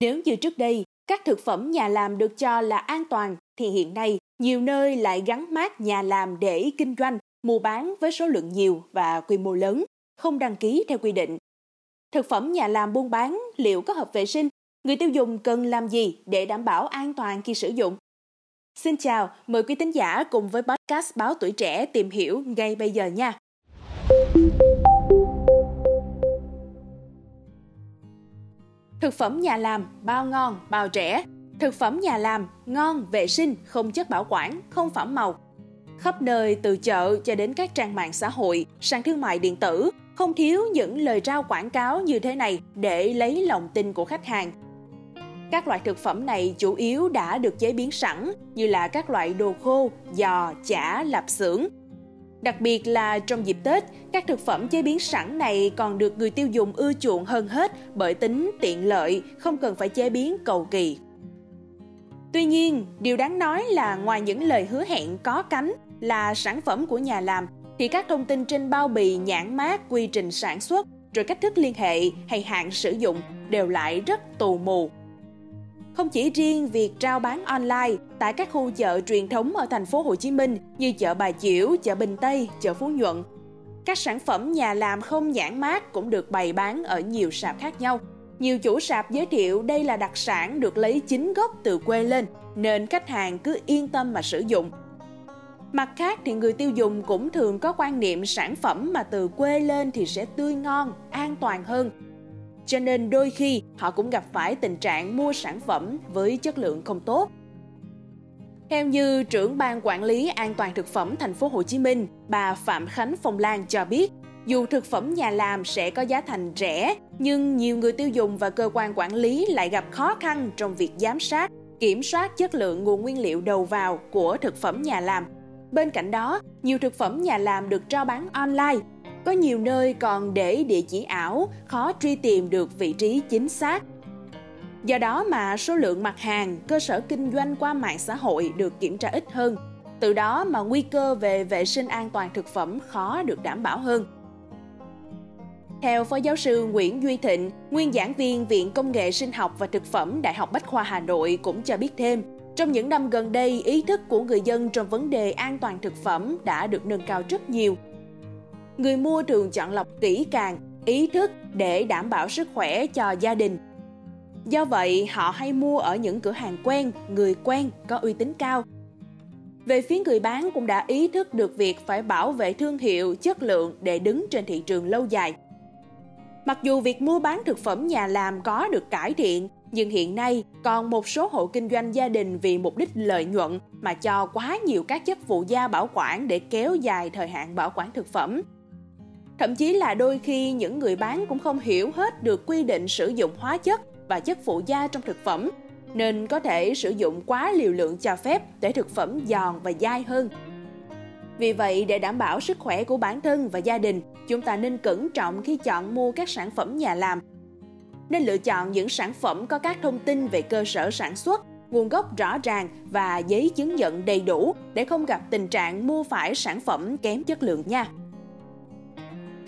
Nếu như trước đây, các thực phẩm nhà làm được cho là an toàn, thì hiện nay nhiều nơi lại gắn mát nhà làm để kinh doanh, mua bán với số lượng nhiều và quy mô lớn, không đăng ký theo quy định. Thực phẩm nhà làm buôn bán liệu có hợp vệ sinh? Người tiêu dùng cần làm gì để đảm bảo an toàn khi sử dụng? Xin chào, mời quý tín giả cùng với podcast Báo Tuổi Trẻ tìm hiểu ngay bây giờ nha. Thực phẩm nhà làm, bao ngon, bao trẻ. Thực phẩm nhà làm, ngon, vệ sinh, không chất bảo quản, không phẩm màu. Khắp nơi từ chợ cho đến các trang mạng xã hội, sàn thương mại điện tử, không thiếu những lời rao quảng cáo như thế này để lấy lòng tin của khách hàng. Các loại thực phẩm này chủ yếu đã được chế biến sẵn như là các loại đồ khô, giò, chả, lạp xưởng, Đặc biệt là trong dịp Tết, các thực phẩm chế biến sẵn này còn được người tiêu dùng ưa chuộng hơn hết bởi tính tiện lợi, không cần phải chế biến cầu kỳ. Tuy nhiên, điều đáng nói là ngoài những lời hứa hẹn có cánh là sản phẩm của nhà làm thì các thông tin trên bao bì, nhãn mát, quy trình sản xuất, rồi cách thức liên hệ hay hạn sử dụng đều lại rất tù mù, không chỉ riêng việc trao bán online tại các khu chợ truyền thống ở thành phố Hồ Chí Minh như chợ Bà Chiểu, chợ Bình Tây, chợ Phú Nhuận, các sản phẩm nhà làm không nhãn mát cũng được bày bán ở nhiều sạp khác nhau. Nhiều chủ sạp giới thiệu đây là đặc sản được lấy chính gốc từ quê lên, nên khách hàng cứ yên tâm mà sử dụng. Mặt khác thì người tiêu dùng cũng thường có quan niệm sản phẩm mà từ quê lên thì sẽ tươi ngon, an toàn hơn cho nên đôi khi họ cũng gặp phải tình trạng mua sản phẩm với chất lượng không tốt. Theo như trưởng ban quản lý an toàn thực phẩm thành phố Hồ Chí Minh, bà Phạm Khánh Phong Lan cho biết, dù thực phẩm nhà làm sẽ có giá thành rẻ, nhưng nhiều người tiêu dùng và cơ quan quản lý lại gặp khó khăn trong việc giám sát, kiểm soát chất lượng nguồn nguyên liệu đầu vào của thực phẩm nhà làm. Bên cạnh đó, nhiều thực phẩm nhà làm được trao bán online có nhiều nơi còn để địa chỉ ảo, khó truy tìm được vị trí chính xác. Do đó mà số lượng mặt hàng, cơ sở kinh doanh qua mạng xã hội được kiểm tra ít hơn. Từ đó mà nguy cơ về vệ sinh an toàn thực phẩm khó được đảm bảo hơn. Theo Phó Giáo sư Nguyễn Duy Thịnh, nguyên giảng viên Viện Công nghệ Sinh học và Thực phẩm Đại học Bách khoa Hà Nội cũng cho biết thêm, trong những năm gần đây, ý thức của người dân trong vấn đề an toàn thực phẩm đã được nâng cao rất nhiều – người mua thường chọn lọc kỹ càng, ý thức để đảm bảo sức khỏe cho gia đình. Do vậy, họ hay mua ở những cửa hàng quen, người quen, có uy tín cao. Về phía người bán cũng đã ý thức được việc phải bảo vệ thương hiệu, chất lượng để đứng trên thị trường lâu dài. Mặc dù việc mua bán thực phẩm nhà làm có được cải thiện, nhưng hiện nay còn một số hộ kinh doanh gia đình vì mục đích lợi nhuận mà cho quá nhiều các chất phụ gia bảo quản để kéo dài thời hạn bảo quản thực phẩm Thậm chí là đôi khi những người bán cũng không hiểu hết được quy định sử dụng hóa chất và chất phụ gia trong thực phẩm, nên có thể sử dụng quá liều lượng cho phép để thực phẩm giòn và dai hơn. Vì vậy, để đảm bảo sức khỏe của bản thân và gia đình, chúng ta nên cẩn trọng khi chọn mua các sản phẩm nhà làm. Nên lựa chọn những sản phẩm có các thông tin về cơ sở sản xuất, nguồn gốc rõ ràng và giấy chứng nhận đầy đủ để không gặp tình trạng mua phải sản phẩm kém chất lượng nha.